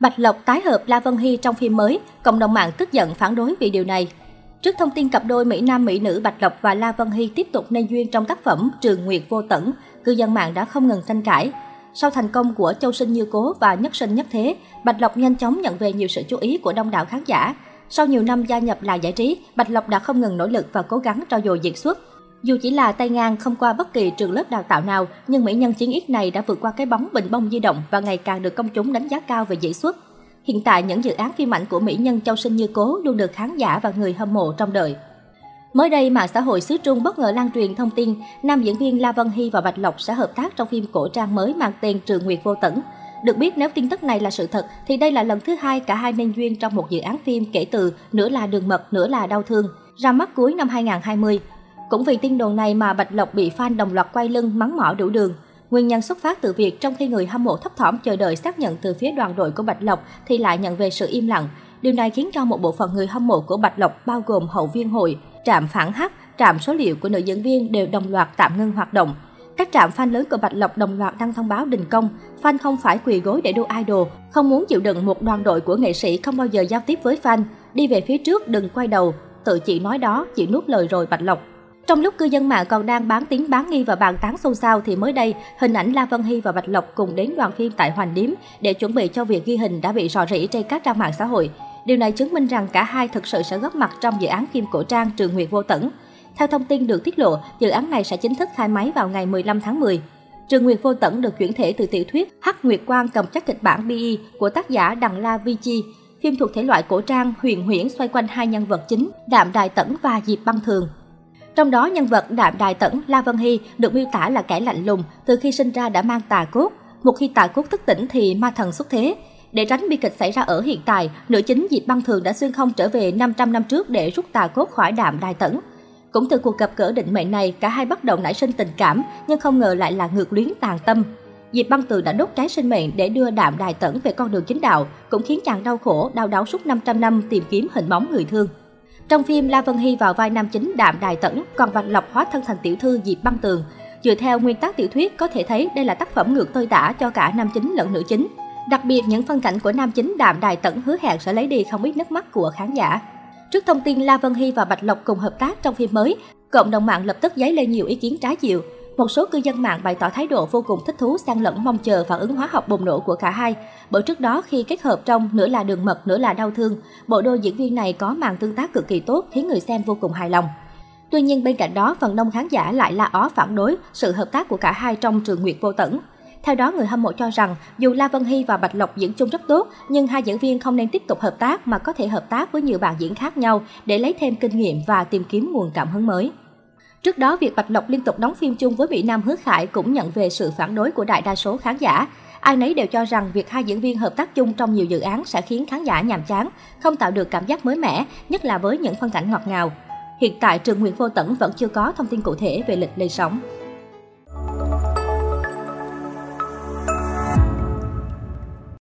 Bạch Lộc tái hợp La Vân Hy trong phim mới, cộng đồng mạng tức giận phản đối vì điều này. Trước thông tin cặp đôi Mỹ Nam Mỹ nữ Bạch Lộc và La Vân Hy tiếp tục nên duyên trong tác phẩm Trường Nguyệt Vô Tẩn, cư dân mạng đã không ngừng tranh cãi. Sau thành công của Châu Sinh Như Cố và Nhất Sinh Nhất Thế, Bạch Lộc nhanh chóng nhận về nhiều sự chú ý của đông đảo khán giả. Sau nhiều năm gia nhập làng giải trí, Bạch Lộc đã không ngừng nỗ lực và cố gắng trau dồi diễn xuất. Dù chỉ là tay ngang không qua bất kỳ trường lớp đào tạo nào, nhưng mỹ nhân chiến ít này đã vượt qua cái bóng bình bông di động và ngày càng được công chúng đánh giá cao về diễn xuất. Hiện tại, những dự án phim ảnh của mỹ nhân Châu Sinh Như Cố luôn được khán giả và người hâm mộ trong đợi. Mới đây, mạng xã hội xứ Trung bất ngờ lan truyền thông tin nam diễn viên La Vân Hy và Bạch Lộc sẽ hợp tác trong phim cổ trang mới mang tên Trường Nguyệt Vô Tẩn. Được biết nếu tin tức này là sự thật thì đây là lần thứ hai cả hai nên duyên trong một dự án phim kể từ nửa là đường mật, nửa là đau thương, ra mắt cuối năm 2020. Cũng vì tin đồn này mà Bạch Lộc bị fan đồng loạt quay lưng mắng mỏ đủ đường. Nguyên nhân xuất phát từ việc trong khi người hâm mộ thấp thỏm chờ đợi xác nhận từ phía đoàn đội của Bạch Lộc thì lại nhận về sự im lặng. Điều này khiến cho một bộ phận người hâm mộ của Bạch Lộc bao gồm hậu viên hội, trạm phản hắc, trạm số liệu của nữ diễn viên đều đồng loạt tạm ngưng hoạt động. Các trạm fan lớn của Bạch Lộc đồng loạt đăng thông báo đình công, fan không phải quỳ gối để đua idol, không muốn chịu đựng một đoàn đội của nghệ sĩ không bao giờ giao tiếp với fan, đi về phía trước đừng quay đầu, tự chị nói đó, chị nuốt lời rồi Bạch Lộc. Trong lúc cư dân mạng còn đang bán tiếng bán nghi và bàn tán xôn xao thì mới đây, hình ảnh La Vân Hy và Bạch Lộc cùng đến đoàn phim tại Hoành Điếm để chuẩn bị cho việc ghi hình đã bị rò rỉ trên các trang mạng xã hội. Điều này chứng minh rằng cả hai thực sự sẽ góp mặt trong dự án phim cổ trang Trường Nguyệt Vô Tẩn. Theo thông tin được tiết lộ, dự án này sẽ chính thức khai máy vào ngày 15 tháng 10. Trường Nguyệt Vô Tẩn được chuyển thể từ tiểu thuyết Hắc Nguyệt Quang cầm chắc kịch bản BI của tác giả Đằng La Vi Chi. Phim thuộc thể loại cổ trang huyền huyễn xoay quanh hai nhân vật chính, Đạm Đài Tẩn và Diệp Băng Thường. Trong đó, nhân vật Đạm Đài Tẩn La Vân Hy được miêu tả là kẻ lạnh lùng, từ khi sinh ra đã mang tà cốt. Một khi tà cốt thức tỉnh thì ma thần xuất thế. Để tránh bi kịch xảy ra ở hiện tại, nữ chính Diệp Băng Thường đã xuyên không trở về 500 năm trước để rút tà cốt khỏi Đạm Đài Tẩn. Cũng từ cuộc gặp gỡ định mệnh này, cả hai bắt đầu nảy sinh tình cảm, nhưng không ngờ lại là ngược luyến tàn tâm. Diệp Băng Từ đã đốt cháy sinh mệnh để đưa Đạm Đài Tẩn về con đường chính đạo, cũng khiến chàng đau khổ, đau đáu suốt 500 năm tìm kiếm hình bóng người thương. Trong phim, La Vân Hy vào vai nam chính Đạm Đài Tẩn, còn Bạch Lộc hóa thân thành tiểu thư Diệp Băng Tường. Dựa theo nguyên tắc tiểu thuyết, có thể thấy đây là tác phẩm ngược tơi tả cho cả nam chính lẫn nữ chính. Đặc biệt, những phân cảnh của nam chính Đạm Đài Tẩn hứa hẹn sẽ lấy đi không ít nước mắt của khán giả. Trước thông tin La Vân Hy và Bạch Lộc cùng hợp tác trong phim mới, cộng đồng mạng lập tức dấy lên nhiều ý kiến trái chiều. Một số cư dân mạng bày tỏ thái độ vô cùng thích thú xen lẫn mong chờ phản ứng hóa học bùng nổ của cả hai. Bởi trước đó khi kết hợp trong nửa là đường mật nửa là đau thương, bộ đôi diễn viên này có màn tương tác cực kỳ tốt khiến người xem vô cùng hài lòng. Tuy nhiên bên cạnh đó, phần đông khán giả lại la ó phản đối sự hợp tác của cả hai trong trường Nguyệt Vô Tẩn. Theo đó, người hâm mộ cho rằng dù La Vân Hy và Bạch Lộc diễn chung rất tốt, nhưng hai diễn viên không nên tiếp tục hợp tác mà có thể hợp tác với nhiều bạn diễn khác nhau để lấy thêm kinh nghiệm và tìm kiếm nguồn cảm hứng mới. Trước đó, việc Bạch Lộc liên tục đóng phim chung với Mỹ Nam Hứa Khải cũng nhận về sự phản đối của đại đa số khán giả. Ai nấy đều cho rằng việc hai diễn viên hợp tác chung trong nhiều dự án sẽ khiến khán giả nhàm chán, không tạo được cảm giác mới mẻ, nhất là với những phân cảnh ngọt ngào. Hiện tại, Trường Nguyễn Vô Tẩn vẫn chưa có thông tin cụ thể về lịch lên sóng.